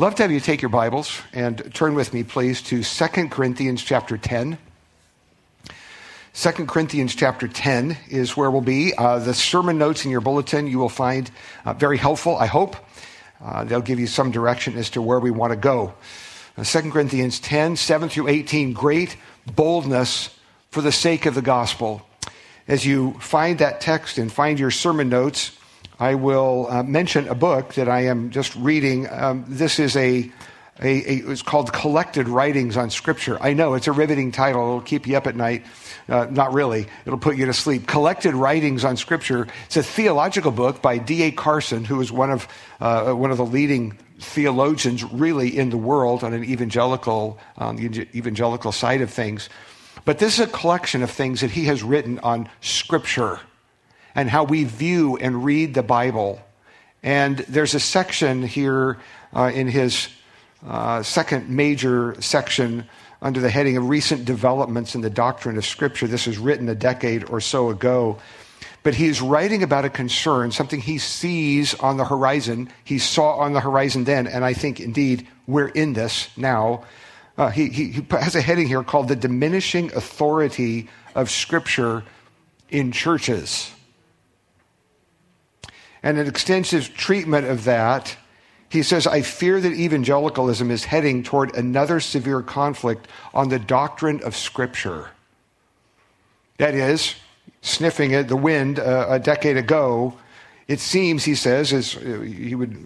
Love to have you take your Bibles and turn with me, please, to 2 Corinthians chapter 10. 2 Corinthians chapter 10 is where we'll be. Uh, the sermon notes in your bulletin you will find uh, very helpful, I hope. Uh, they'll give you some direction as to where we want to go. Uh, 2 Corinthians 10, 7 through 18, great boldness for the sake of the gospel. As you find that text and find your sermon notes, I will uh, mention a book that I am just reading. Um, this is a, a, a, it's called Collected Writings on Scripture. I know it's a riveting title. It'll keep you up at night. Uh, not really. It'll put you to sleep. Collected Writings on Scripture. It's a theological book by D.A. Carson, who is one of, uh, one of the leading theologians really in the world on an evangelical, on the evangelical side of things. But this is a collection of things that he has written on Scripture and how we view and read the Bible. And there's a section here uh, in his uh, second major section under the heading of recent developments in the doctrine of Scripture. This was written a decade or so ago. But he is writing about a concern, something he sees on the horizon. He saw on the horizon then, and I think indeed we're in this now. Uh, he, he, he has a heading here called The Diminishing Authority of Scripture in Churches and an extensive treatment of that, he says, I fear that evangelicalism is heading toward another severe conflict on the doctrine of Scripture. That is, sniffing at the wind uh, a decade ago, it seems, he says, as uh, he would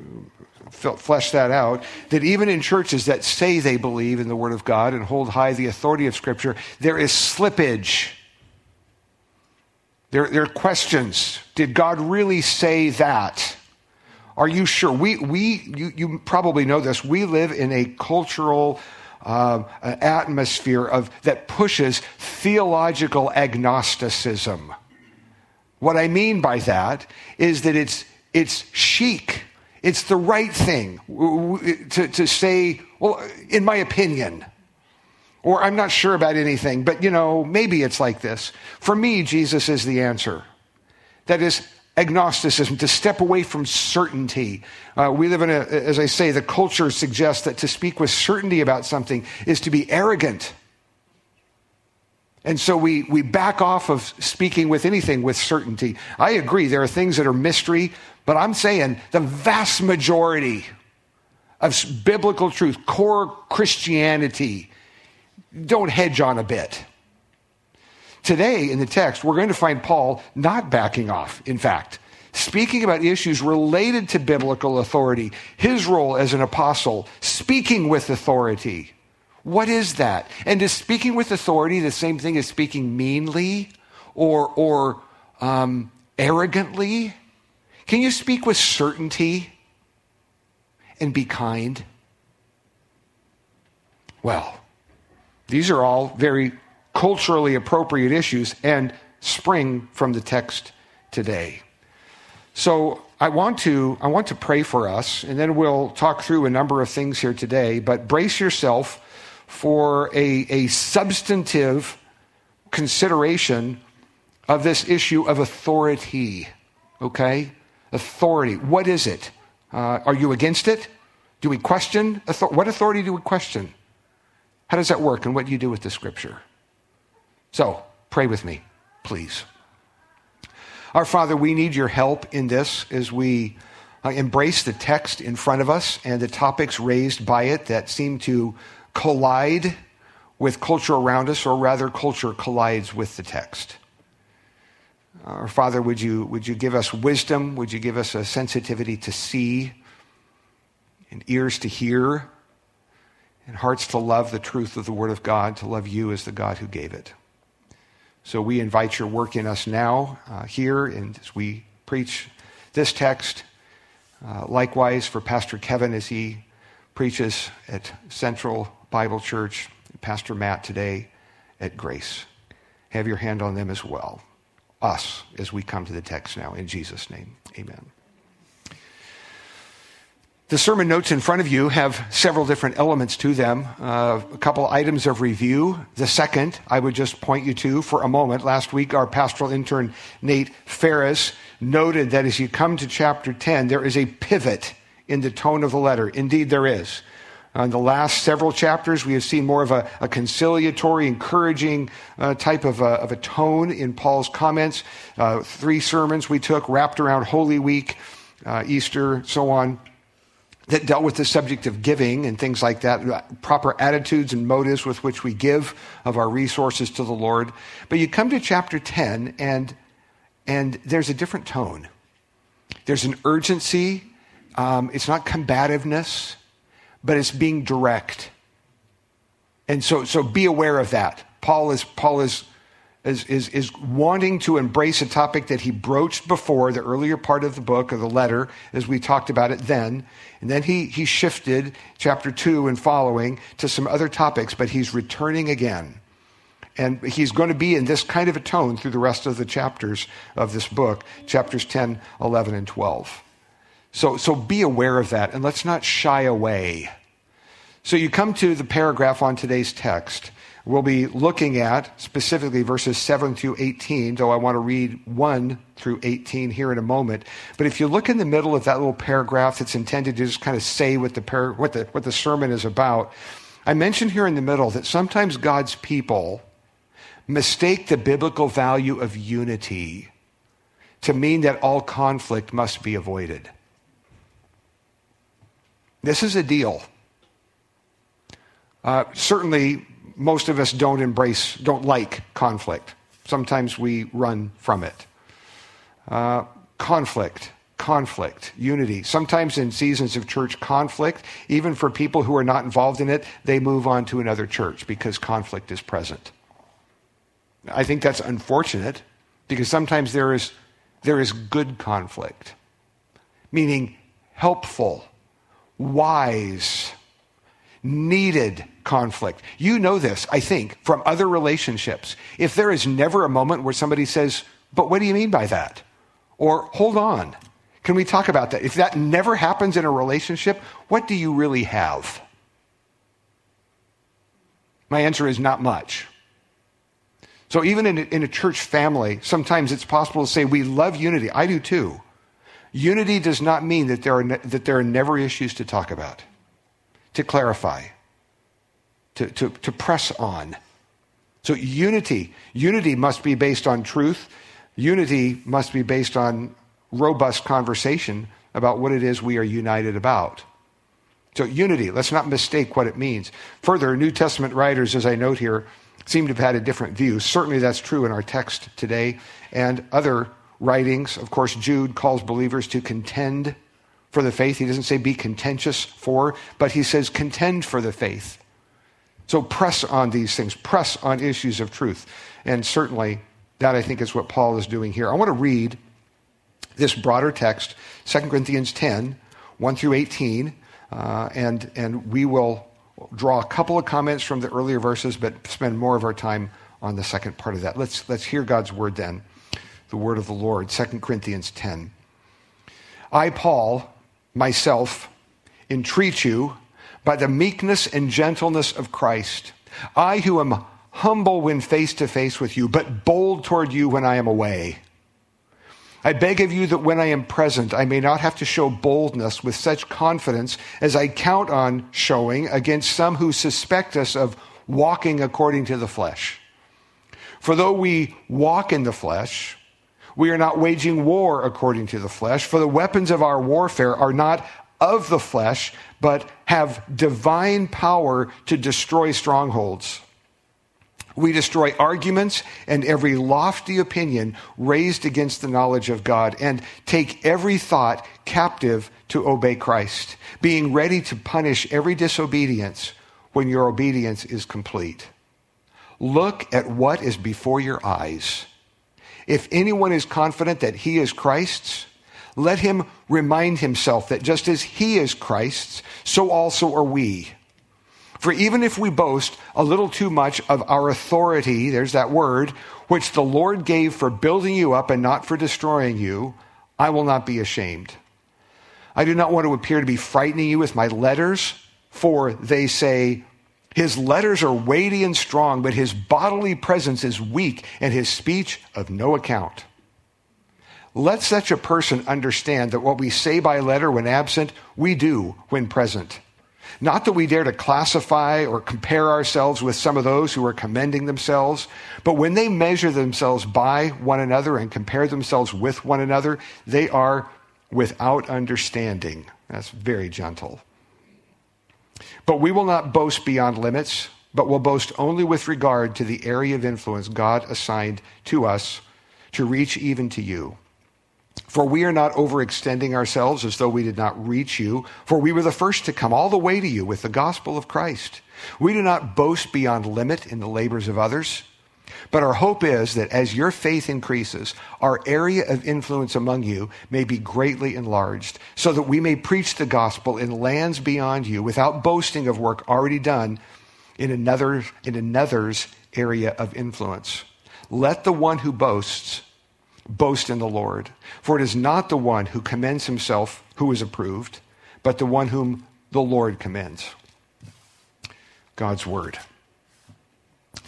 flesh that out, that even in churches that say they believe in the Word of God and hold high the authority of Scripture, there is slippage there, there are questions. Did God really say that? Are you sure? We, we you, you probably know this. We live in a cultural uh, atmosphere of, that pushes theological agnosticism. What I mean by that is that it's, it's chic. It's the right thing to, to say, well, in my opinion. Or I'm not sure about anything, but you know, maybe it's like this. For me, Jesus is the answer. That is agnosticism, to step away from certainty. Uh, we live in a, as I say, the culture suggests that to speak with certainty about something is to be arrogant. And so we, we back off of speaking with anything with certainty. I agree, there are things that are mystery, but I'm saying the vast majority of biblical truth, core Christianity, don't hedge on a bit. Today in the text, we're going to find Paul not backing off, in fact, speaking about issues related to biblical authority, his role as an apostle, speaking with authority. What is that? And is speaking with authority the same thing as speaking meanly or, or um, arrogantly? Can you speak with certainty and be kind? Well, these are all very culturally appropriate issues and spring from the text today. So I want to I want to pray for us, and then we'll talk through a number of things here today. But brace yourself for a, a substantive consideration of this issue of authority. Okay, authority. What is it? Uh, are you against it? Do we question? What authority do we question? How does that work, and what do you do with the scripture? So, pray with me, please. Our Father, we need your help in this as we uh, embrace the text in front of us and the topics raised by it that seem to collide with culture around us, or rather, culture collides with the text. Our Father, would you, would you give us wisdom? Would you give us a sensitivity to see and ears to hear and hearts to love the truth of the Word of God, to love you as the God who gave it. So we invite your work in us now, uh, here, and as we preach this text. Uh, likewise, for Pastor Kevin as he preaches at Central Bible Church, Pastor Matt today at Grace. Have your hand on them as well. Us, as we come to the text now. In Jesus' name, amen. The sermon notes in front of you have several different elements to them. Uh, a couple items of review. The second, I would just point you to for a moment. Last week, our pastoral intern, Nate Ferris, noted that as you come to chapter 10, there is a pivot in the tone of the letter. Indeed, there is. In the last several chapters, we have seen more of a, a conciliatory, encouraging uh, type of a, of a, tone in Paul's comments. Uh, three sermons we took wrapped around Holy Week, uh, Easter, so on, that dealt with the subject of giving and things like that, proper attitudes and motives with which we give of our resources to the Lord. But you come to chapter 10, and, and there's a different tone. There's an urgency, um, it's not combativeness but it's being direct. And so, so be aware of that. Paul is, Paul is, is, is, is wanting to embrace a topic that he broached before, the earlier part of the book or the letter, as we talked about it then. And then he, he shifted, chapter 2 and following, to some other topics, but he's returning again. And he's going to be in this kind of a tone through the rest of the chapters of this book, chapters 10, 11, and 12. So, so be aware of that and let's not shy away. So you come to the paragraph on today's text. We'll be looking at specifically verses 7 through 18, though I want to read 1 through 18 here in a moment. But if you look in the middle of that little paragraph that's intended to just kind of say what the, par- what the, what the sermon is about, I mentioned here in the middle that sometimes God's people mistake the biblical value of unity to mean that all conflict must be avoided. This is a deal. Uh, certainly, most of us don't embrace, don't like conflict. Sometimes we run from it. Uh, conflict, conflict, unity. Sometimes in seasons of church conflict, even for people who are not involved in it, they move on to another church because conflict is present. I think that's unfortunate because sometimes there is, there is good conflict, meaning helpful wise, needed conflict. You know this, I think, from other relationships. If there is never a moment where somebody says, But what do you mean by that? Or, Hold on, can we talk about that? If that never happens in a relationship, what do you really have? My answer is not much. So, even in a, in a church family, sometimes it's possible to say, We love unity. I do too. Unity does not mean that there, are ne- that there are never issues to talk about, to clarify, to, to, to press on. So, unity, unity must be based on truth. Unity must be based on robust conversation about what it is we are united about. So, unity, let's not mistake what it means. Further, New Testament writers, as I note here, seem to have had a different view. Certainly, that's true in our text today, and other writings. Of course, Jude calls believers to contend for the faith. He doesn't say be contentious for, but he says contend for the faith. So press on these things, press on issues of truth. And certainly, that I think is what Paul is doing here. I want to read this broader text, 2 Corinthians 10, 1 through 18, uh, and, and we will draw a couple of comments from the earlier verses, but spend more of our time on the second part of that. Let's, let's hear God's word then the word of the Lord, 2 Corinthians 10. I, Paul, myself, entreat you by the meekness and gentleness of Christ. I who am humble when face to face with you, but bold toward you when I am away. I beg of you that when I am present, I may not have to show boldness with such confidence as I count on showing against some who suspect us of walking according to the flesh. For though we walk in the flesh, we are not waging war according to the flesh, for the weapons of our warfare are not of the flesh, but have divine power to destroy strongholds. We destroy arguments and every lofty opinion raised against the knowledge of God and take every thought captive to obey Christ, being ready to punish every disobedience when your obedience is complete. Look at what is before your eyes if anyone is confident that he is Christ's, let him remind himself that just as he is Christ's, so also are we. For even if we boast a little too much of our authority, there's that word, which the Lord gave for building you up and not for destroying you, I will not be ashamed. I do not want to appear to be frightening you with my letters, for they say, his letters are weighty and strong, but his bodily presence is weak and his speech of no account. Let such a person understand that what we say by letter when absent, we do when present. Not that we dare to classify or compare ourselves with some of those who are commending themselves, but when they measure themselves by one another and compare themselves with one another, they are without understanding. That's very gentle. But we will not boast beyond limits, but will boast only with regard to the area of influence God assigned to us to reach even to you. For we are not overextending ourselves as though we did not reach you, for we were the first to come all the way to you with the gospel of Christ. We do not boast beyond limit in the labors of others, but our hope is that as your faith increases, our area of influence among you may be greatly enlarged, so that we may preach the gospel in lands beyond you without boasting of work already done in another in another's area of influence. Let the one who boasts boast in the Lord. For it is not the one who commends himself who is approved, but the one whom the Lord commends. God's word.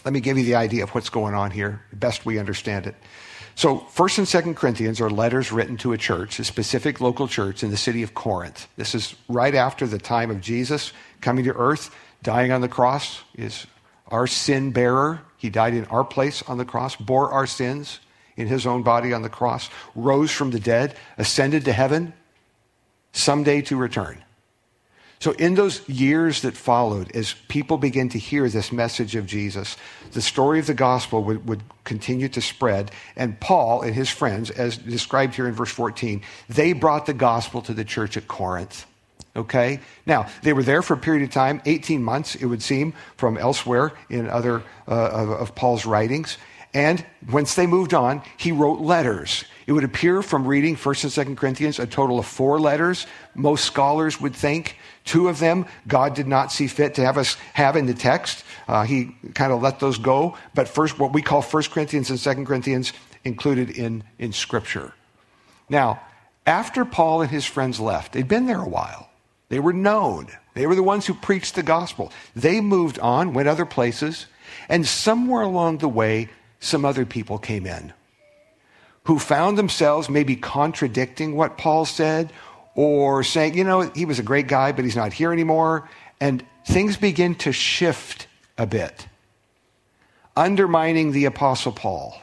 Let me give you the idea of what's going on here, best we understand it. So, 1st and 2nd Corinthians are letters written to a church, a specific local church in the city of Corinth. This is right after the time of Jesus coming to earth, dying on the cross, is our sin bearer. He died in our place on the cross, bore our sins in his own body on the cross, rose from the dead, ascended to heaven, someday to return. So, in those years that followed, as people began to hear this message of Jesus, the story of the gospel would, would, continue to spread. And Paul and his friends, as described here in verse 14, they brought the gospel to the church at Corinth. Okay? Now, they were there for a period of time, 18 months, it would seem, from elsewhere in other uh, of, of Paul's writings. And once they moved on, he wrote letters. It would appear from reading 1st and 2nd Corinthians a total of four letters. Most scholars would think two of them God did not see fit to have us have in the text. Uh, he kind of let those go. But first, what we call 1st Corinthians and 2nd Corinthians included in, in Scripture. Now, after Paul and his friends left, they'd been there a while. They were known. They were the ones who preached the gospel. They moved on, went other places, and somewhere along the way, some other people came in who found themselves maybe contradicting what Paul said or saying, you know, he was a great guy, but he's not here anymore. And things begin to shift a bit, undermining the Apostle Paul.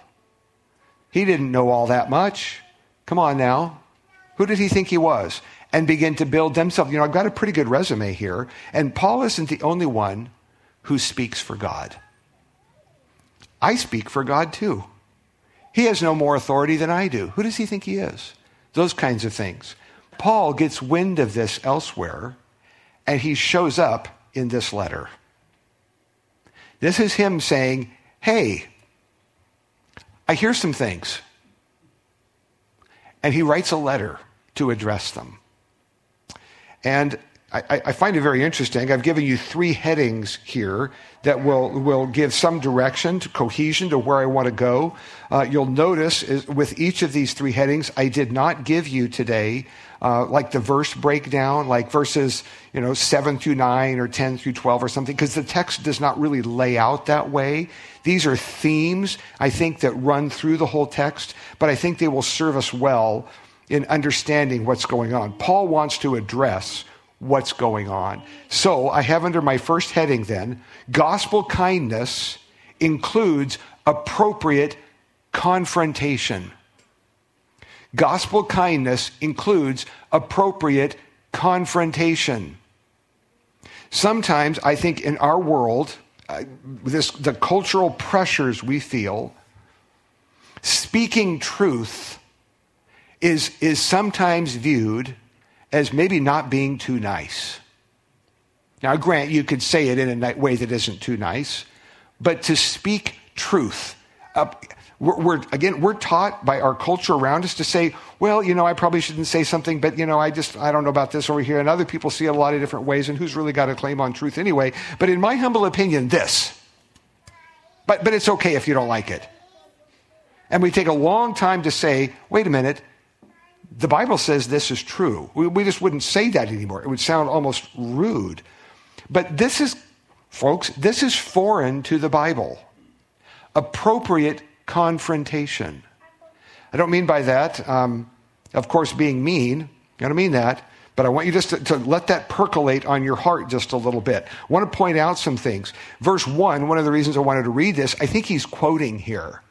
He didn't know all that much. Come on now. Who did he think he was? And begin to build themselves. You know, I've got a pretty good resume here. And Paul isn't the only one who speaks for God. I speak for God too. He has no more authority than I do. Who does he think he is? Those kinds of things. Paul gets wind of this elsewhere, and he shows up in this letter. This is him saying, Hey, I hear some things. And he writes a letter to address them. And I, I, find it very interesting. I've given you three headings here that will, will give some direction, to cohesion to where I want to go. Uh, you'll notice is, with each of these three headings, I did not give you today uh, like the verse breakdown, like verses you know seven through nine or ten through twelve or something, because the text does not really lay out that way. These are themes I think that run through the whole text, but I think they will serve us well in understanding what's going on. Paul wants to address what's going on. So I have under my first heading then, gospel kindness includes appropriate confrontation. Gospel kindness includes appropriate confrontation. Sometimes I think in our world, uh, this, the cultural pressures we feel, speaking truth is, is sometimes viewed as maybe not being too nice. Now, grant you could say it in a way that isn't too nice, but to speak truth. Uh, we're, we're, again, we're taught by our culture around us to say, well, you know, I probably shouldn't say something, but, you know, I just, I don't know about this over here. And other people see it a lot of different ways, and who's really got a claim on truth anyway? But in my humble opinion, this. But, but it's okay if you don't like it. And we take a long time to say, wait a minute, the Bible says this is true. We, we just wouldn't say that anymore. It would sound almost rude. But this is, folks, this is foreign to the Bible. Appropriate confrontation. I don't mean by that, um, of course, being mean. I don't mean that. But I want you just to, to, let that percolate on your heart just a little bit. I want to point out some things. Verse 1, one of the reasons I wanted to read this, I think he's quoting here.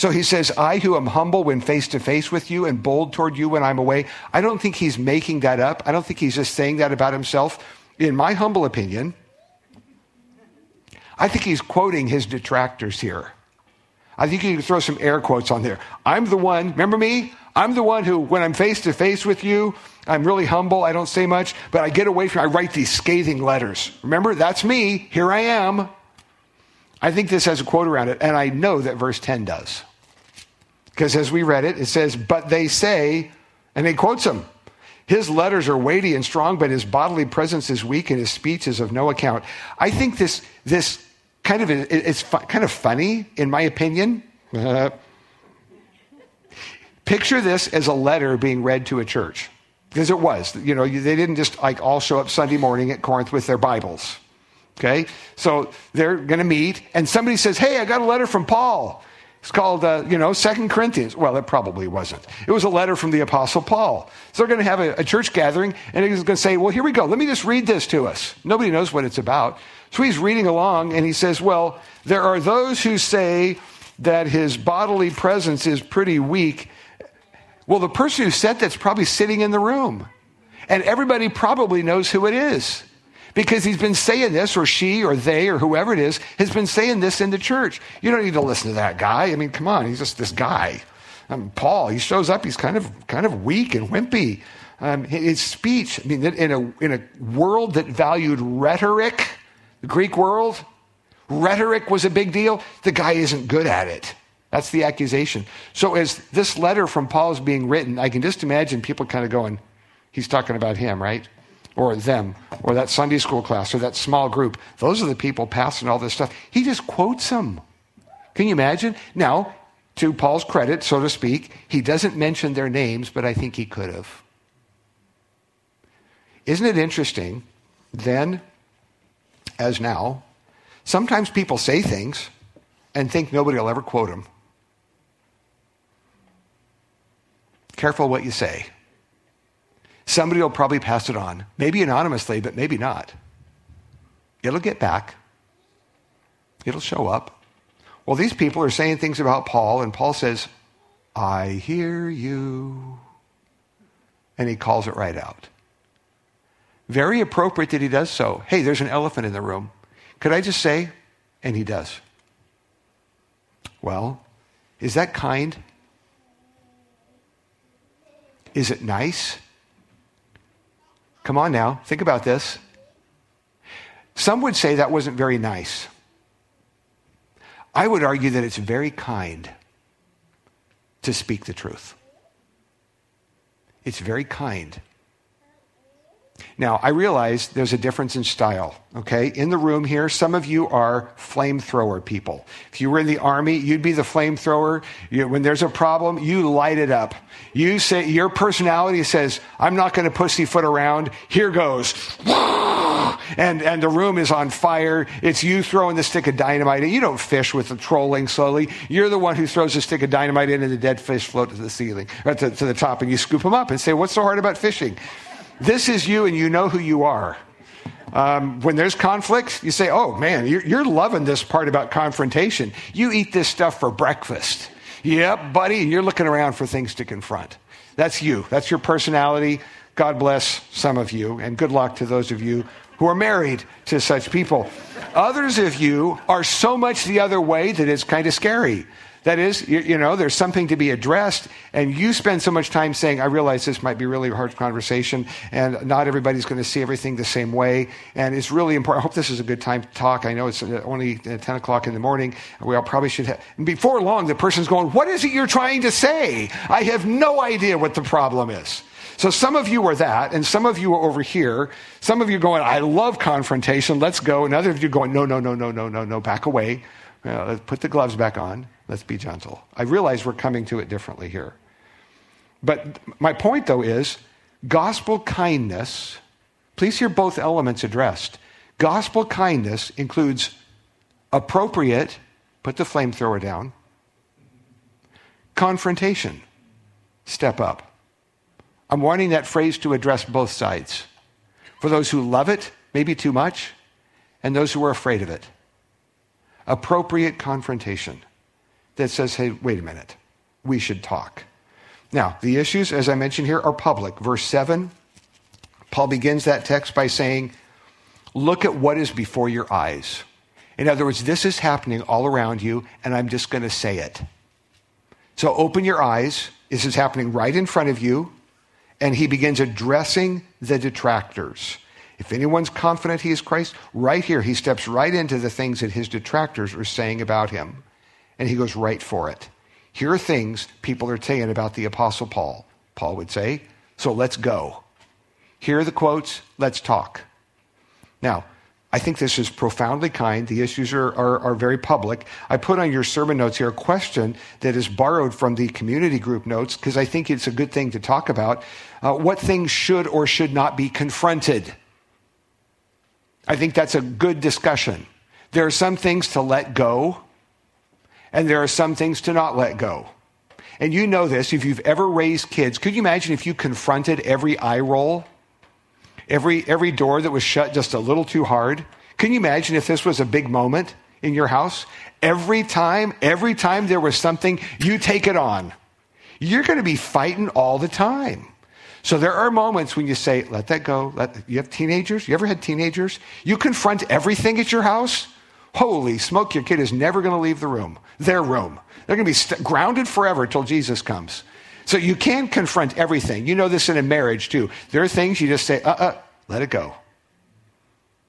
So he says, I who am humble when face to face with you and bold toward you when I'm away. I don't think he's making that up. I don't think he's just saying that about himself. In my humble opinion, I think he's quoting his detractors here. I think you can throw some air quotes on there. I'm the one, remember me? I'm the one who, when I'm face to face with you, I'm really humble. I don't say much, but I get away from, I write these scathing letters. Remember, that's me. Here I am. I think this has a quote around it, and I know that verse 10 does. Because as we read it, it says, But they say, and he quotes them, his letters are weighty and strong, but his bodily presence is weak and his speech is of no account. I think this, this kind of, it's kind of funny, in my opinion. Picture this as a letter being read to a church. Because it was. You know, they didn't just like all show up Sunday morning at Corinth with their Bibles. Okay? So they're going to meet, and somebody says, Hey, I got a letter from Paul. It's called, uh, you know, Second Corinthians. Well, it probably wasn't. It was a letter from the Apostle Paul. So they're going to have a, a church gathering, and he's going to say, Well, here we go. Let me just read this to us. Nobody knows what it's about. So he's reading along, and he says, Well, there are those who say that his bodily presence is pretty weak well, the person who said that's probably sitting in the room. And everybody probably knows who it is because he's been saying this, or she, or they, or whoever it is, has been saying this in the church. You don't need to listen to that guy. I mean, come on, he's just this guy. Um, Paul, he shows up, he's kind of, kind of weak and wimpy. Um, his speech, I mean, in a, in a world that valued rhetoric, the Greek world, rhetoric was a big deal. The guy isn't good at it. That's the accusation. So, as this letter from Paul is being written, I can just imagine people kind of going, he's talking about him, right? Or them, or that Sunday school class, or that small group. Those are the people passing all this stuff. He just quotes them. Can you imagine? Now, to Paul's credit, so to speak, he doesn't mention their names, but I think he could have. Isn't it interesting, then, as now, sometimes people say things and think nobody will ever quote them. Careful what you say. Somebody will probably pass it on, maybe anonymously, but maybe not. It'll get back, it'll show up. Well, these people are saying things about Paul, and Paul says, I hear you. And he calls it right out. Very appropriate that he does so. Hey, there's an elephant in the room. Could I just say? And he does. Well, is that kind? Is it nice? Come on now, think about this. Some would say that wasn't very nice. I would argue that it's very kind to speak the truth. It's very kind. Now, I realize there's a difference in style, okay? In the room here, some of you are flamethrower people. If you were in the army, you'd be the flamethrower. You, when there's a problem, you light it up. You say, your personality says, I'm not going to pussyfoot around. Here goes. And, and the room is on fire. It's you throwing the stick of dynamite. You don't fish with the trolling slowly. You're the one who throws the stick of dynamite in and the dead fish float to the ceiling, or to, to the top, and you scoop them up and say, what's so hard about fishing? This is you, and you know who you are. Um, when there's conflict, you say, Oh man, you're, you're loving this part about confrontation. You eat this stuff for breakfast. Yep, buddy, and you're looking around for things to confront. That's you. That's your personality. God bless some of you, and good luck to those of you who are married to such people. Others of you are so much the other way that it's kind of scary. That is, you, you, know, there's something to be addressed, and you spend so much time saying, I realize this might be really a hard conversation, and not everybody's going to see everything the same way, and it's really important. I hope this is a good time to talk. I know it's uh, only uh, 10 o'clock in the morning. We all probably should have. And before long, the person's going, What is it you're trying to say? I have no idea what the problem is. So some of you are that, and some of you are over here. Some of you going, I love confrontation, let's go. And other of you going, no, no, no, no, no, no, no, back away. Uh, put the gloves back on. Let's be gentle. I realize we're coming to it differently here. But my point, though, is gospel kindness, please hear both elements addressed. Gospel kindness includes appropriate, put the flamethrower down, confrontation. step up. I'm wanting that phrase to address both sides. For those who love it, maybe too much, and those who are afraid of it. Appropriate confrontation that says, hey, wait a minute, we should talk. Now, the issues, as I mentioned here, are public. Verse 7, Paul begins that text by saying, Look at what is before your eyes. In other words, this is happening all around you, and I'm just going to say it. So open your eyes. This is happening right in front of you. And he begins addressing the detractors. If anyone's confident he is Christ, right here, he steps right into the things that his detractors are saying about him. And he goes right for it. Here are things people are saying about the Apostle Paul. Paul would say, So let's go. Here are the quotes. Let's talk. Now, I think this is profoundly kind. The issues are, are, are, very public. I put on your sermon notes here a question that is borrowed from the community group notes because I think it's a good thing to talk about. Uh, what things should or should not be confronted? I think that's a good discussion. There are some things to let go, and there are some things to not let go. And you know this if you've ever raised kids. Could you imagine if you confronted every eye roll? every, every door that was shut just a little too hard. Can you imagine if this was a big moment in your house? Every time, every time there was something, you take it on. You're going to be fighting all the time. So there are moments when you say, let that go. Let, you have teenagers? You ever had teenagers? You confront everything at your house? Holy smoke, your kid is never going to leave the room, their room. They're going to be st- grounded forever until Jesus comes. So you can confront everything. You know this in a marriage too. There are things you just say, uh uh, let it go.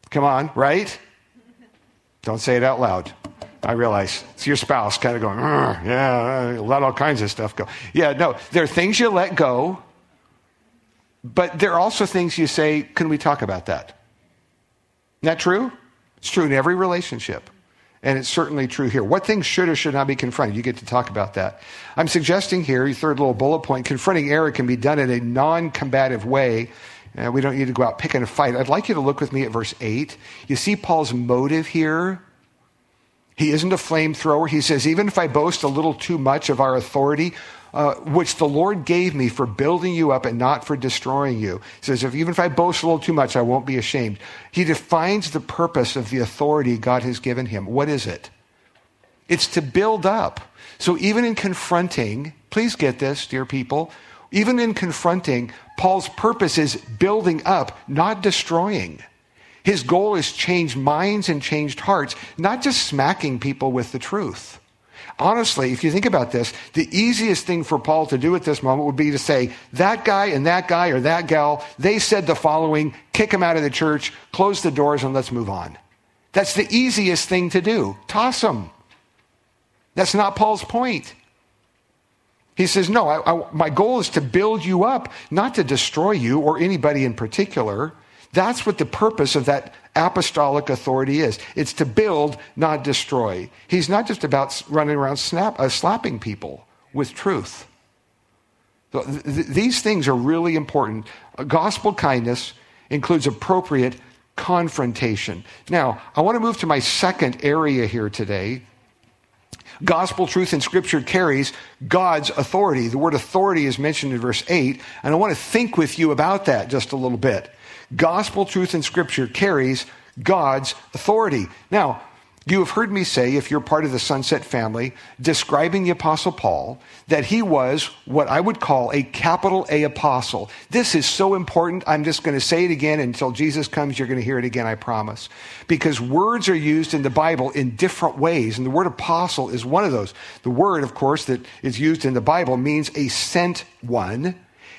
Come on, right? Don't say it out loud. I realize it's your spouse kind of going, yeah, let all kinds of stuff go. Yeah, no, there are things you let go, but there are also things you say, can we talk about that? Isn't that true? It's true in every relationship. And it's certainly true here. What things should or should not be confronted? You get to talk about that. I'm suggesting here, your third little bullet point, confronting error can be done in a non combative way. Uh, we don't need to go out picking a fight. I'd like you to look with me at verse 8. You see Paul's motive here? He isn't a flamethrower. He says, even if I boast a little too much of our authority, uh, which the Lord gave me for building you up and not for destroying you. He says, if, even if I boast a little too much, I won't be ashamed. He defines the purpose of the authority God has given him. What is it? It's to build up. So even in confronting, please get this, dear people, even in confronting, Paul's purpose is building up, not destroying. His goal is change minds and changed hearts, not just smacking people with the truth honestly, if you think about this, the easiest thing for Paul to do at this moment would be to say, that guy and that guy or that gal, they said the following, kick them out of the church, close the doors, and let's move on. That's the easiest thing to do. Toss them. That's not Paul's point. He says, No, I, I, my goal is to build you up, not to destroy you or anybody in particular. That's what the purpose of that apostolic authority is. It's to build, not destroy. He's not just about running around snap, uh, slapping people with truth. So th- th- these things are really important. Gospel kindness includes appropriate confrontation. Now, I want to move to my second area here today. Gospel truth in Scripture carries God's authority. The word authority is mentioned in verse 8, and I want to think with you about that just a little bit. Gospel truth in Scripture carries God's authority. Now, you have heard me say, if you're part of the Sunset family, describing the Apostle Paul, that he was what I would call a capital A apostle. This is so important. I'm just going to say it again until Jesus comes. You're going to hear it again, I promise. Because words are used in the Bible in different ways, and the word apostle is one of those. The word, of course, that is used in the Bible means a sent one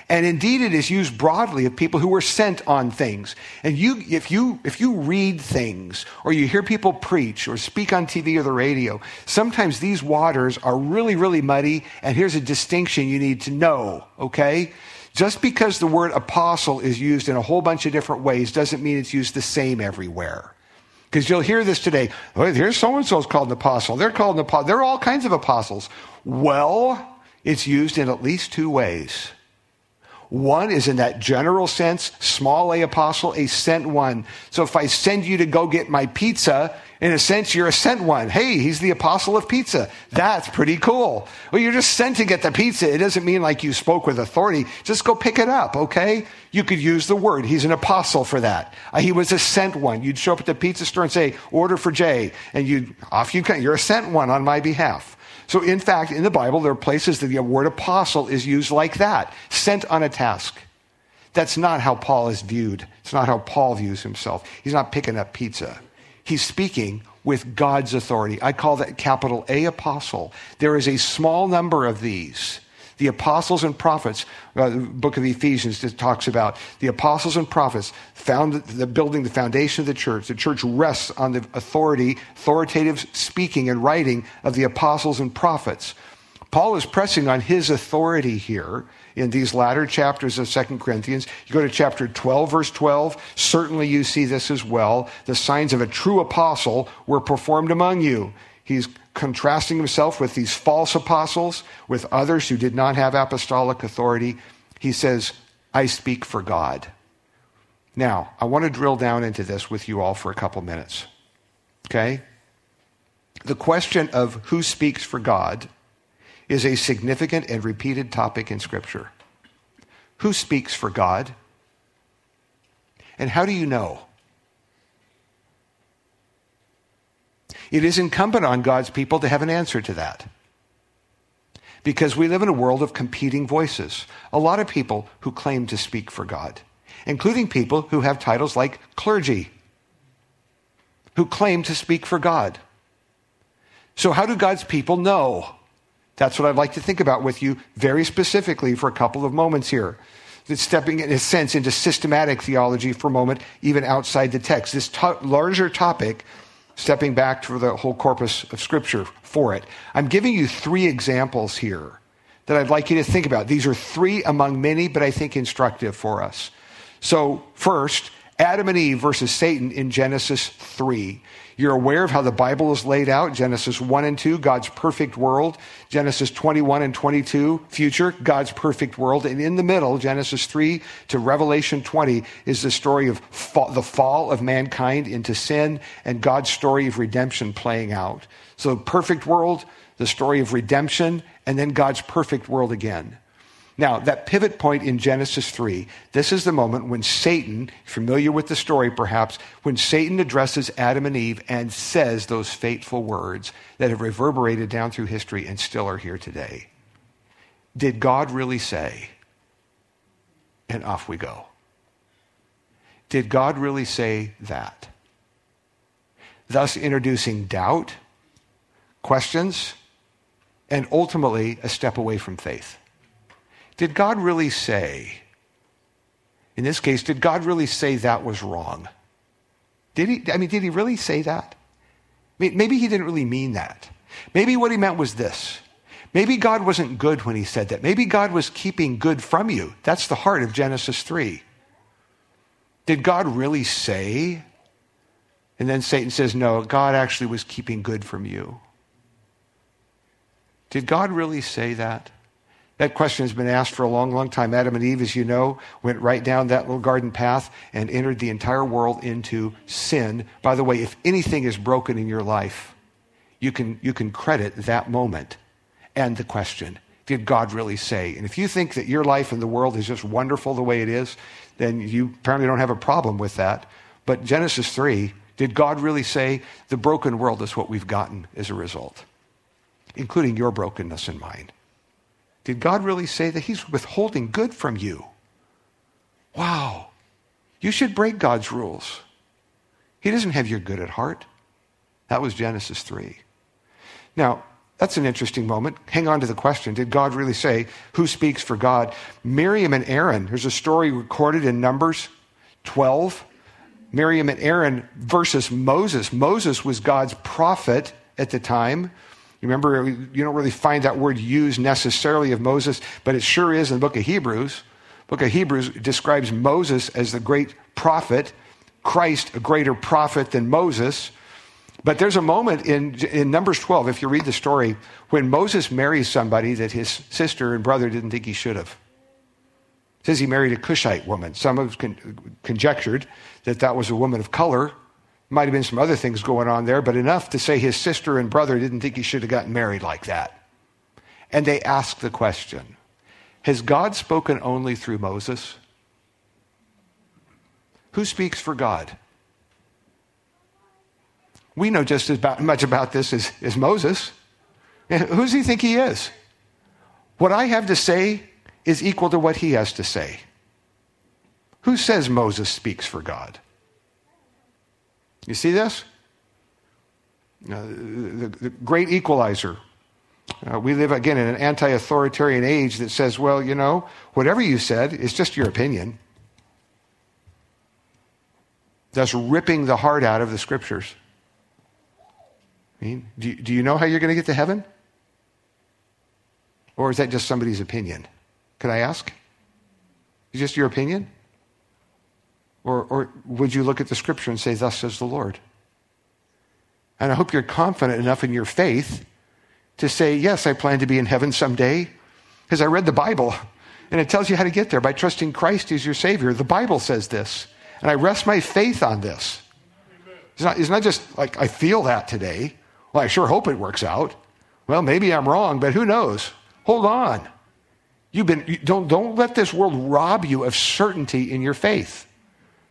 and indeed, it is used broadly of people who were sent on things. And you, if you, if you read things or you hear people preach or speak on TV or the radio, sometimes these waters are really, really muddy. And here's a distinction you need to know, okay? Just because the word apostle is used in a whole bunch of different ways doesn't mean it's used the same everywhere. Because you'll hear this today. Oh, here's so and so's called an apostle. They're called an apostle. There are all kinds of apostles. Well, it's used in at least two ways. One is in that general sense, small a apostle, a sent one. So if I send you to go get my pizza, in a sense, you're a sent one. Hey, he's the apostle of pizza. That's pretty cool. Well, you're just sent to get the pizza. It doesn't mean like you spoke with authority. Just go pick it up, okay? You could use the word. He's an apostle for that. Uh, he was a sent one. You'd show up at the pizza store and say, order for Jay. And you off you come. You're a sent one on my behalf. So in fact, in the Bible, there are places that the word apostle is used like that. Sent on a task. That's not how Paul is viewed. It's not how Paul views himself. He's not picking up pizza. He's speaking with God's authority. I call that capital A apostle. There is a small number of these. The apostles and prophets, uh, the book of Ephesians talks about the apostles and prophets found the building the foundation of the church. The church rests on the authority, authoritative speaking and writing of the apostles and prophets. Paul is pressing on his authority here in these latter chapters of Second Corinthians. You go to chapter 12, verse 12. Certainly you see this as well. The signs of a true apostle were performed among you. He's contrasting himself with these false apostles, with others who did not have apostolic authority. He says, I speak for God. Now, I want to drill down into this with you all for a couple minutes. Okay? The question of who speaks for God is a significant and repeated topic in Scripture. Who speaks for God? And how do you know? It is incumbent on God's people to have an answer to that. Because we live in a world of competing voices. A lot of people who claim to speak for God, including people who have titles like clergy, who claim to speak for God. So, how do God's people know? That's what I'd like to think about with you very specifically for a couple of moments here. Stepping, in a sense, into systematic theology for a moment, even outside the text. This to- larger topic, stepping back to the whole corpus of Scripture for it. I'm giving you three examples here that I'd like you to think about. These are three among many, but I think instructive for us. So, first, Adam and Eve versus Satan in Genesis 3. You're aware of how the Bible is laid out Genesis 1 and 2, God's perfect world. Genesis 21 and 22, future, God's perfect world. And in the middle, Genesis 3 to Revelation 20, is the story of the fall of mankind into sin and God's story of redemption playing out. So, perfect world, the story of redemption, and then God's perfect world again. Now, that pivot point in Genesis 3, this is the moment when Satan, familiar with the story perhaps, when Satan addresses Adam and Eve and says those fateful words that have reverberated down through history and still are here today. Did God really say? And off we go. Did God really say that? Thus introducing doubt, questions, and ultimately a step away from faith. Did God really say, in this case, did God really say that was wrong? Did he, I mean, did he really say that? Maybe he didn't really mean that. Maybe what he meant was this. Maybe God wasn't good when he said that. Maybe God was keeping good from you. That's the heart of Genesis 3. Did God really say? And then Satan says, no, God actually was keeping good from you. Did God really say that? That question has been asked for a long, long time. Adam and Eve, as you know, went right down that little garden path and entered the entire world into sin. By the way, if anything is broken in your life, you can, you can credit that moment and the question Did God really say? And if you think that your life in the world is just wonderful the way it is, then you apparently don't have a problem with that. But Genesis 3, did God really say the broken world is what we've gotten as a result, including your brokenness and mine? Did God really say that He's withholding good from you? Wow. You should break God's rules. He doesn't have your good at heart. That was Genesis 3. Now, that's an interesting moment. Hang on to the question Did God really say, Who speaks for God? Miriam and Aaron. There's a story recorded in Numbers 12. Miriam and Aaron versus Moses. Moses was God's prophet at the time. Remember, you don't really find that word used necessarily of Moses, but it sure is in the book of Hebrews. The book of Hebrews describes Moses as the great prophet, Christ a greater prophet than Moses. But there's a moment in, in Numbers 12, if you read the story, when Moses marries somebody that his sister and brother didn't think he should have. It says he married a Cushite woman. Some have con- conjectured that that was a woman of color. Might have been some other things going on there, but enough to say his sister and brother didn't think he should have gotten married like that. And they asked the question Has God spoken only through Moses? Who speaks for God? We know just as much about this as, as Moses. Who does he think he is? What I have to say is equal to what he has to say. Who says Moses speaks for God? You see this? Uh, the, the, great equalizer. Uh, we live again in an anti authoritarian age that says, well, you know, whatever you said is just your opinion. That's ripping the heart out of the scriptures. I mean, do, do you know how you're going to get to heaven? Or is that just somebody's opinion? Could I ask? Is just your opinion? Or, or would you look at the scripture and say, Thus says the Lord? And I hope you're confident enough in your faith to say, Yes, I plan to be in heaven someday, because I read the Bible and it tells you how to get there by trusting Christ as your Savior. The Bible says this, and I rest my faith on this. It's not, it's not just like I feel that today. Well, I sure hope it works out. Well, maybe I'm wrong, but who knows? Hold on. You've been, don't, don't let this world rob you of certainty in your faith.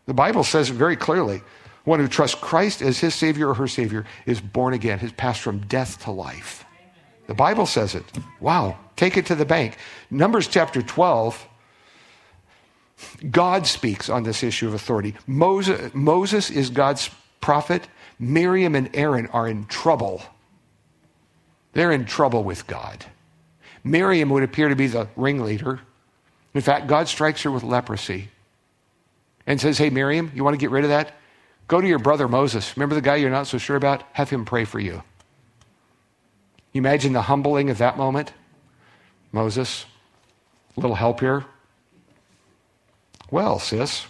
The Bible says it very clearly. One who trusts Christ as his Savior or her Savior is born again, has passed from death to life. The Bible says it. Wow. Take it to the bank. Numbers chapter 12, God speaks on this issue of authority. Moses, Moses is God's prophet. Miriam and Aaron are in trouble. They're in trouble with God. Miriam would appear to be the ringleader. In fact, God strikes her with leprosy and says, Hey, Miriam, you want to get rid of that? Go to your brother Moses. Remember the guy you're not so sure about? Have him pray for you. You imagine the humbling of that moment? Moses, a little help here. Well, sis,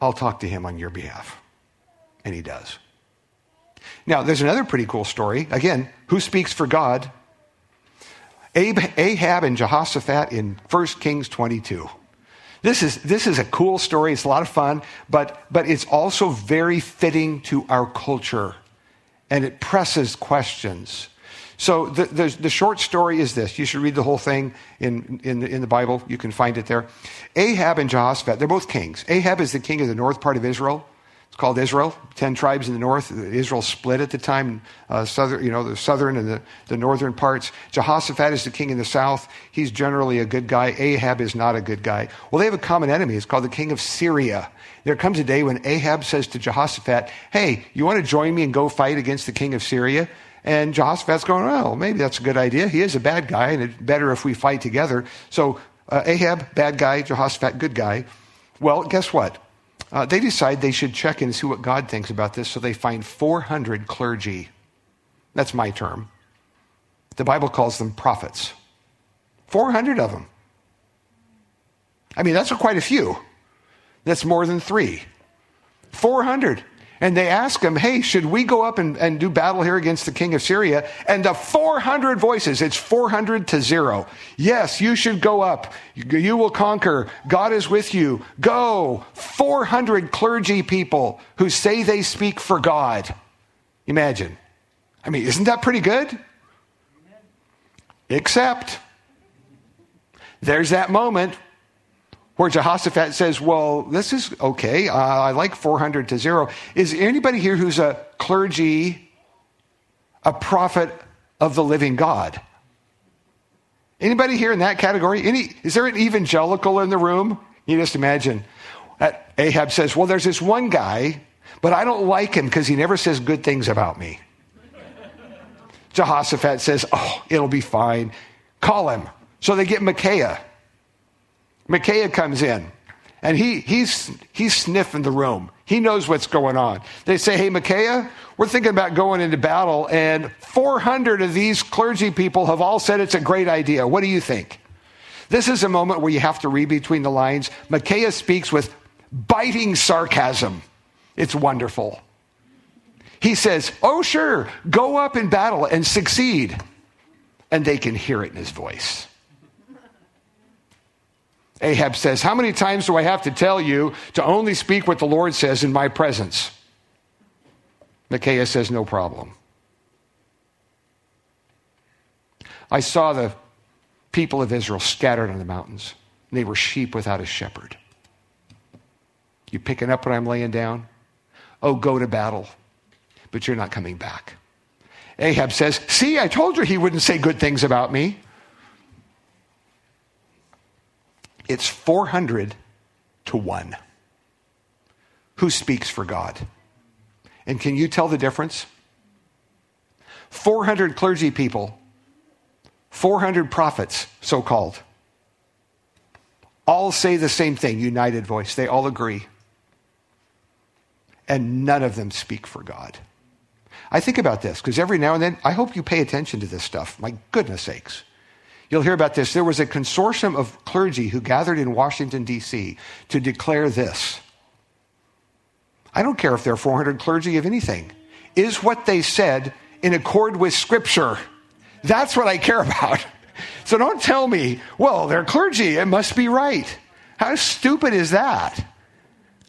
I'll talk to him on your behalf. And he does. Now, there's another pretty cool story. Again, who speaks for God? Ahab and Jehoshaphat in 1 Kings 22. This is, this is a cool story. It's a lot of fun, but, but it's also very fitting to our culture. And it presses questions. So the, the, the, short story is this. You should read the whole thing in, in, in the Bible. You can find it there. Ahab and Jehoshaphat, they're both kings. Ahab is the king of the north part of Israel. It's called Israel. Ten tribes in the north. Israel split at the time. Uh, southern, you know, the southern and the, the northern parts. Jehoshaphat is the king in the south. He's generally a good guy. Ahab is not a good guy. Well, they have a common enemy. It's called the king of Syria. There comes a day when Ahab says to Jehoshaphat, "Hey, you want to join me and go fight against the king of Syria?" And Jehoshaphat's going, "Well, maybe that's a good idea. He is a bad guy, and it's better if we fight together." So uh, Ahab, bad guy. Jehoshaphat, good guy. Well, guess what? Uh, they decide they should check and see what God thinks about this, so they find 400 clergy. That's my term. The Bible calls them prophets. 400 of them. I mean, that's quite a few. That's more than three. 400. And they ask him, hey, should we go up and, and do battle here against the king of Syria? And the 400 voices, it's 400 to zero. Yes, you should go up. You will conquer. God is with you. Go. 400 clergy people who say they speak for God. Imagine. I mean, isn't that pretty good? Except, there's that moment where Jehoshaphat says, Well, this is okay. Uh, I like 400 to zero. Is anybody here who's a clergy, a prophet of the living God? Anybody here in that category? Any, is there an evangelical in the room? You just imagine. That Ahab says, Well, there's this one guy, but I don't like him because he never says good things about me. Jehoshaphat says, Oh, it'll be fine. Call him. So they get Micaiah. Micaiah comes in and he, he's, he's sniffing the room. He knows what's going on. They say, Hey, Micaiah, we're thinking about going into battle, and 400 of these clergy people have all said it's a great idea. What do you think? This is a moment where you have to read between the lines. Micaiah speaks with biting sarcasm. It's wonderful. He says, Oh, sure, go up in battle and succeed. And they can hear it in his voice. Ahab says, How many times do I have to tell you to only speak what the Lord says in my presence? Micaiah says, No problem. I saw the people of Israel scattered on the mountains. They were sheep without a shepherd. You picking up what I'm laying down? Oh, go to battle, but you're not coming back. Ahab says, See, I told you he wouldn't say good things about me. It's 400 to 1. Who speaks for God? And can you tell the difference? 400 clergy people, 400 prophets, so called, all say the same thing, united voice. They all agree. And none of them speak for God. I think about this because every now and then, I hope you pay attention to this stuff. My goodness sakes. You'll hear about this. There was a consortium of clergy who gathered in Washington, D.C. to declare this. I don't care if they're 400 clergy of anything. Is what they said in accord with Scripture? That's what I care about. So don't tell me, well, they're clergy. It must be right. How stupid is that?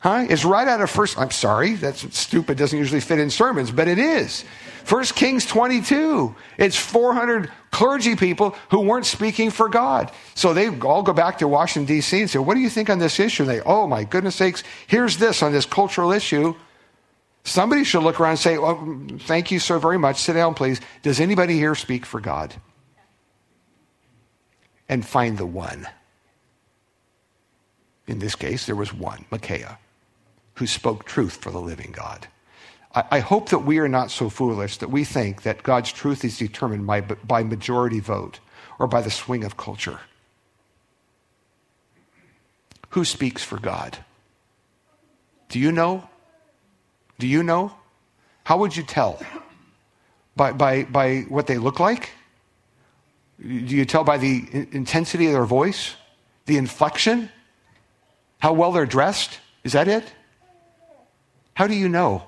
Huh? It's right out of first. I'm sorry, that's stupid. Doesn't usually fit in sermons, but it is. First Kings 22. It's 400 clergy people who weren't speaking for God. So they all go back to Washington, D.C. and say, What do you think on this issue? And they, oh my goodness sakes, here's this on this cultural issue. Somebody should look around and say, well, Thank you so very much. Sit down, please. Does anybody here speak for God? And find the one. In this case, there was one, Micaiah, who spoke truth for the living God. I, hope that we are not so foolish that we think that God's truth is determined by, by majority vote or by the swing of culture. Who speaks for God? Do you know? Do you know? How would you tell? By, by, by what they look like? Do you tell by the intensity of their voice? The inflection? How well they're dressed? Is that it? How do you know?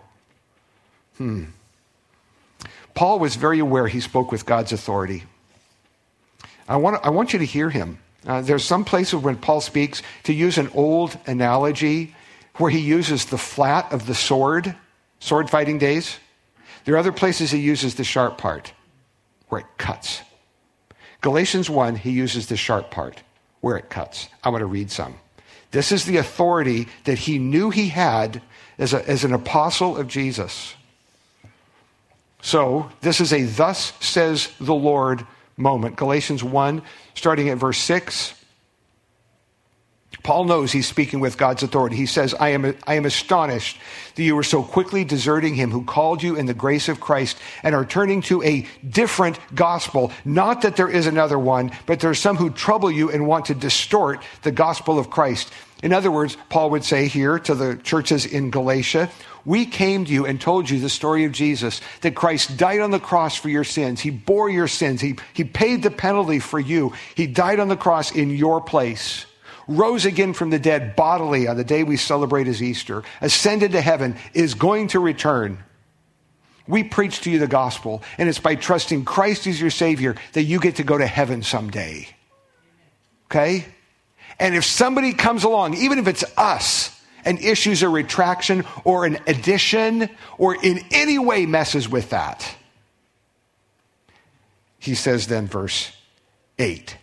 Hmm. Paul was very aware he spoke with God's authority. I want, I want you to hear him. Uh, there's some places when Paul speaks to use an old analogy where he uses the flat of the sword, sword fighting days. There are other places he uses the sharp part where it cuts. Galatians 1, he uses the sharp part where it cuts. I want to read some. This is the authority that he knew he had as, a, as an apostle of Jesus. So, this is a thus says the Lord moment. Galatians 1, starting at verse 6. Paul knows he's speaking with God's authority. He says, I am, I am astonished that you are so quickly deserting him who called you in the grace of Christ and are turning to a different gospel. Not that there is another one, but there are some who trouble you and want to distort the gospel of Christ. In other words, Paul would say here to the churches in Galatia, we came to you and told you the story of Jesus, that Christ died on the cross for your sins. He bore your sins. He, he paid the penalty for you. He died on the cross in your place, rose again from the dead bodily on the day we celebrate his Easter, ascended to heaven, is going to return. We preach to you the gospel, and it's by trusting Christ as your Savior that you get to go to heaven someday. Okay? And if somebody comes along, even if it's us, and issues a retraction or an addition or in any way messes with that. He says then, verse 8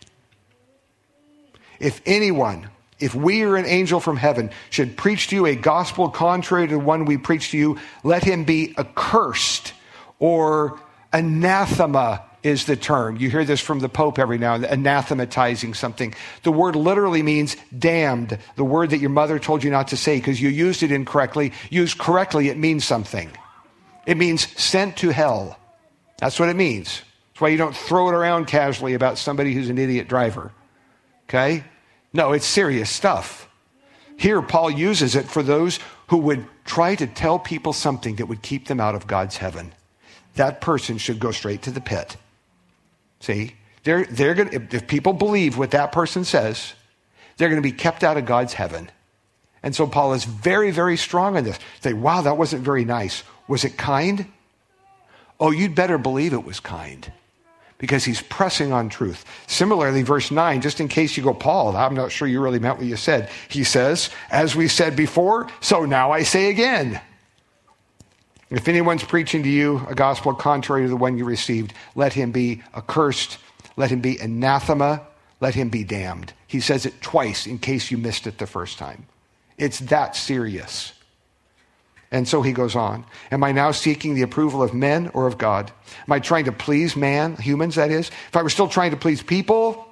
If anyone, if we or an angel from heaven should preach to you a gospel contrary to the one we preach to you, let him be accursed or anathema is the term. You hear this from the Pope every now and then, anathematizing something. The word literally means damned, the word that your mother told you not to say because you used it incorrectly. Used correctly, it means something. It means sent to hell. That's what it means. That's why you don't throw it around casually about somebody who's an idiot driver. Okay? No, it's serious stuff. Here, Paul uses it for those who would try to tell people something that would keep them out of God's heaven. That person should go straight to the pit. See, they're, they're if, if people believe what that person says, they're going to be kept out of God's heaven. And so Paul is very, very strong on this. Say, wow, that wasn't very nice. Was it kind? Oh, you'd better believe it was kind. Because he's pressing on truth. Similarly, verse 9, just in case you go, Paul, I'm not sure you really meant what you said. He says, As we said before, so now I say again. If anyone's preaching to you a gospel contrary to the one you received, let him be accursed, let him be anathema, let him be damned. He says it twice in case you missed it the first time. It's that serious. And so he goes on. Am I now seeking the approval of men or of God? Am I trying to please man, humans, that is? If I were still trying to please people,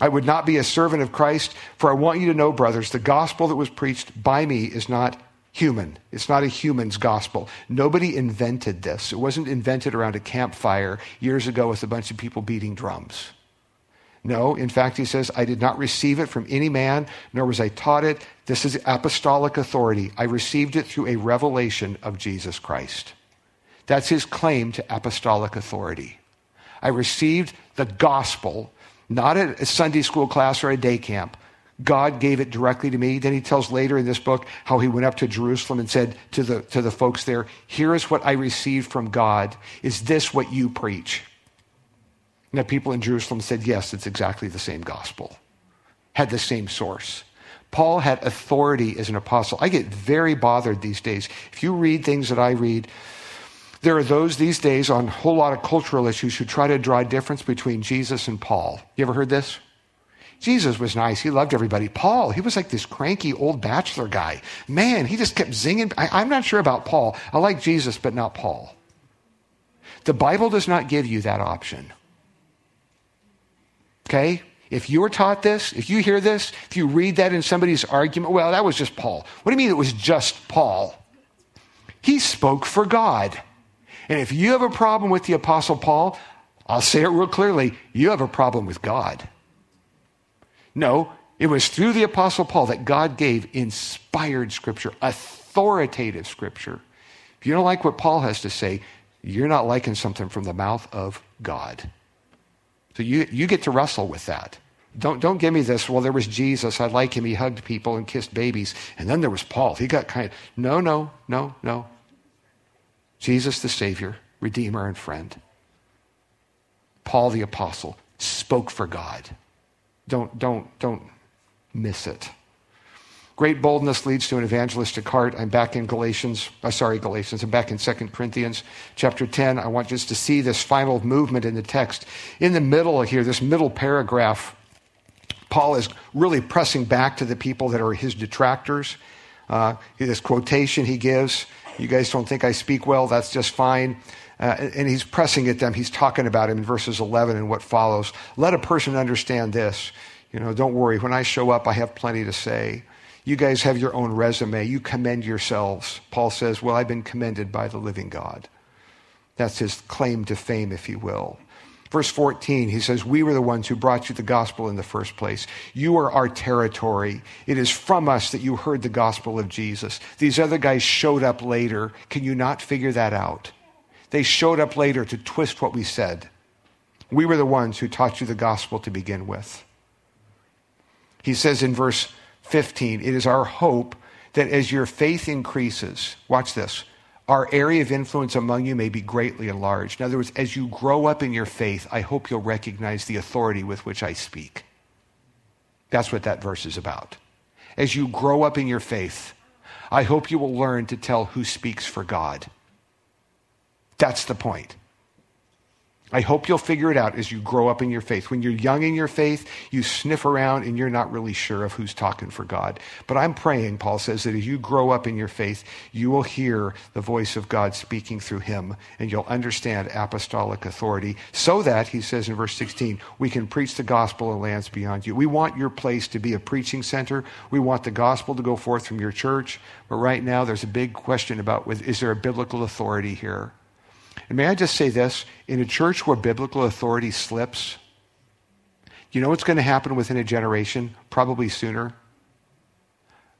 I would not be a servant of Christ. For I want you to know, brothers, the gospel that was preached by me is not human. It's not a human's gospel. Nobody invented this. It wasn't invented around a campfire years ago with a bunch of people beating drums. No, in fact, he says, I did not receive it from any man, nor was I taught it. This is apostolic authority. I received it through a revelation of Jesus Christ. That's his claim to apostolic authority. I received the gospel, not at a Sunday school class or a day camp. God gave it directly to me. Then he tells later in this book how he went up to Jerusalem and said to the, to the folks there, Here is what I received from God. Is this what you preach? And the people in Jerusalem said, yes, it's exactly the same gospel, had the same source. Paul had authority as an apostle. I get very bothered these days. If you read things that I read, there are those these days on a whole lot of cultural issues who try to draw a difference between Jesus and Paul. You ever heard this? Jesus was nice. He loved everybody. Paul, he was like this cranky old bachelor guy. Man, he just kept zinging. I, am not sure about Paul. I like Jesus, but not Paul. The Bible does not give you that option. Okay? If you were taught this, if you hear this, if you read that in somebody's argument, well, that was just Paul. What do you mean it was just Paul? He spoke for God. And if you have a problem with the Apostle Paul, I'll say it real clearly you have a problem with God. No, it was through the Apostle Paul that God gave inspired scripture, authoritative scripture. If you don't like what Paul has to say, you're not liking something from the mouth of God. So you, you get to wrestle with that. Don't, don't give me this, well, there was Jesus. I like him. He hugged people and kissed babies. And then there was Paul. He got kind of, no, no, no, no. Jesus, the Savior, Redeemer, and friend. Paul, the Apostle, spoke for God. Don't, don't, don't miss it. Great boldness leads to an evangelistic heart. I'm back in Galatians, uh, sorry, Galatians. I'm back in 2 Corinthians chapter 10. I want just to see this final movement in the text. In the middle here, this middle paragraph, Paul is really pressing back to the people that are his detractors. Uh, this quotation he gives, you guys don't think I speak well, that's just fine. Uh, and he's pressing at them. He's talking about him in verses 11 and what follows. Let a person understand this. You know, don't worry. When I show up, I have plenty to say. You guys have your own resume. You commend yourselves. Paul says, Well, I've been commended by the living God. That's his claim to fame, if you will. Verse 14, he says, We were the ones who brought you the gospel in the first place. You are our territory. It is from us that you heard the gospel of Jesus. These other guys showed up later. Can you not figure that out? They showed up later to twist what we said. We were the ones who taught you the gospel to begin with. He says in verse 15, it is our hope that as your faith increases, watch this, our area of influence among you may be greatly enlarged. In other words, as you grow up in your faith, I hope you'll recognize the authority with which I speak. That's what that verse is about. As you grow up in your faith, I hope you will learn to tell who speaks for God. That's the point. I hope you'll figure it out as you grow up in your faith. When you're young in your faith, you sniff around and you're not really sure of who's talking for God. But I'm praying, Paul says, that as you grow up in your faith, you will hear the voice of God speaking through him and you'll understand apostolic authority so that, he says in verse 16, we can preach the gospel in lands beyond you. We want your place to be a preaching center. We want the gospel to go forth from your church. But right now, there's a big question about is there a biblical authority here? And may I just say this? In a church where biblical authority slips, you know what's going to happen within a generation? Probably sooner.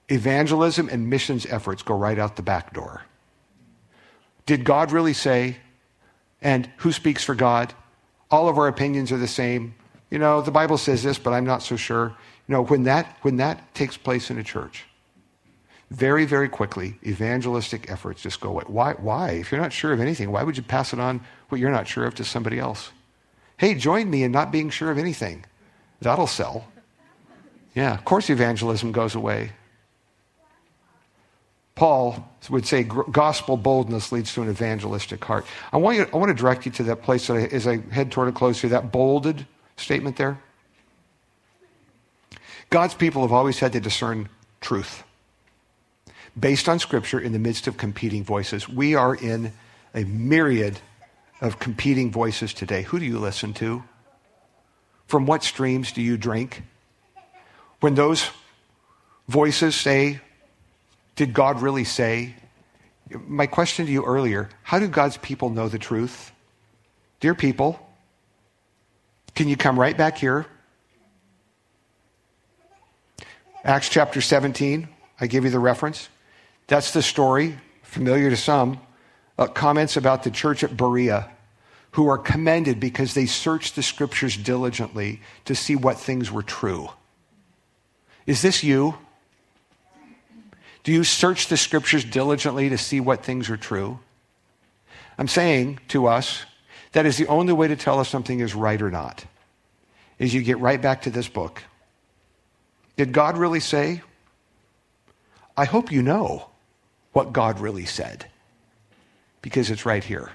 Evangelism and missions efforts go right out the back door. Did God really say? And who speaks for God? All of our opinions are the same. You know, the Bible says this, but I'm not so sure. You know, when that, when that takes place in a church, very, very quickly, evangelistic efforts just go away. Why? Why? If you're not sure of anything, why would you pass it on what you're not sure of to somebody else? Hey, join me in not being sure of anything. That'll sell. Yeah, of course, evangelism goes away. Paul would say gospel boldness leads to an evangelistic heart. I want, you, I want to direct you to that place that I, as I head toward a close here, that bolded statement there. God's people have always had to discern truth based on Scripture in the midst of competing voices. We are in a myriad of competing voices today. Who do you listen to? From what streams do you drink? When those voices say, Did God really say? My question to you earlier how do God's people know the truth? Dear people, can you come right back here? Acts chapter 17, I give you the reference. That's the story, familiar to some, uh, comments about the church at Berea, who are commended because they searched the scriptures diligently to see what things were true. Is this you? Do you search the scriptures diligently to see what things are true? I'm saying to us that is the only way to tell if something is right or not. Is you get right back to this book. Did God really say? I hope you know what God really said because it's right here.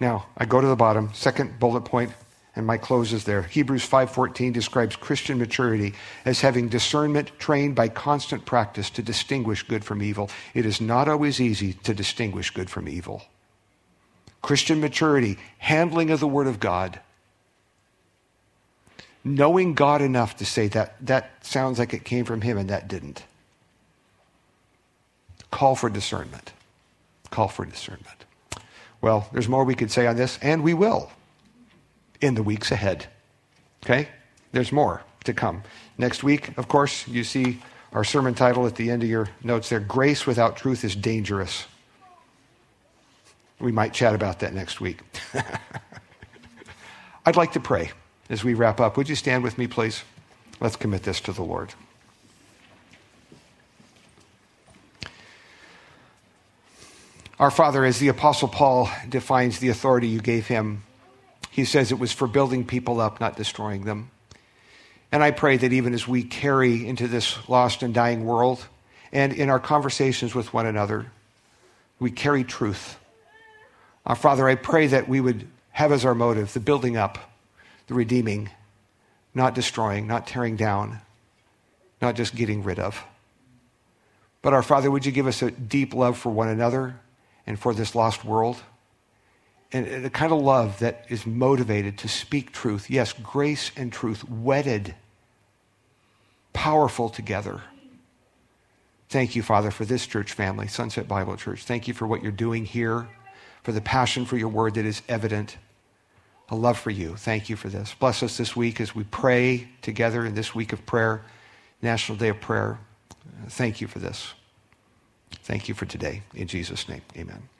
Now, I go to the bottom, second bullet point, and my close is there. Hebrews 5:14 describes Christian maturity as having discernment trained by constant practice to distinguish good from evil. It is not always easy to distinguish good from evil. Christian maturity, handling of the word of God, knowing God enough to say that that sounds like it came from him and that didn't. Call for discernment. Call for discernment. Well, there's more we could say on this, and we will in the weeks ahead. Okay? There's more to come. Next week, of course, you see our sermon title at the end of your notes there Grace without truth is dangerous. We might chat about that next week. I'd like to pray as we wrap up. Would you stand with me, please? Let's commit this to the Lord. Our Father, as the Apostle Paul defines the authority you gave him, he says it was for building people up, not destroying them. And I pray that even as we carry into this lost and dying world, and in our conversations with one another, we carry truth. Our Father, I pray that we would have as our motive the building up, the redeeming, not destroying, not tearing down, not just getting rid of. But our Father, would you give us a deep love for one another? And for this lost world. And the kind of love that is motivated to speak truth. Yes, grace and truth wedded, powerful together. Thank you, Father, for this church family, Sunset Bible Church. Thank you for what you're doing here, for the passion for your word that is evident, a love for you. Thank you for this. Bless us this week as we pray together in this week of prayer, National Day of Prayer. Thank you for this. Thank you for today. In Jesus' name, amen.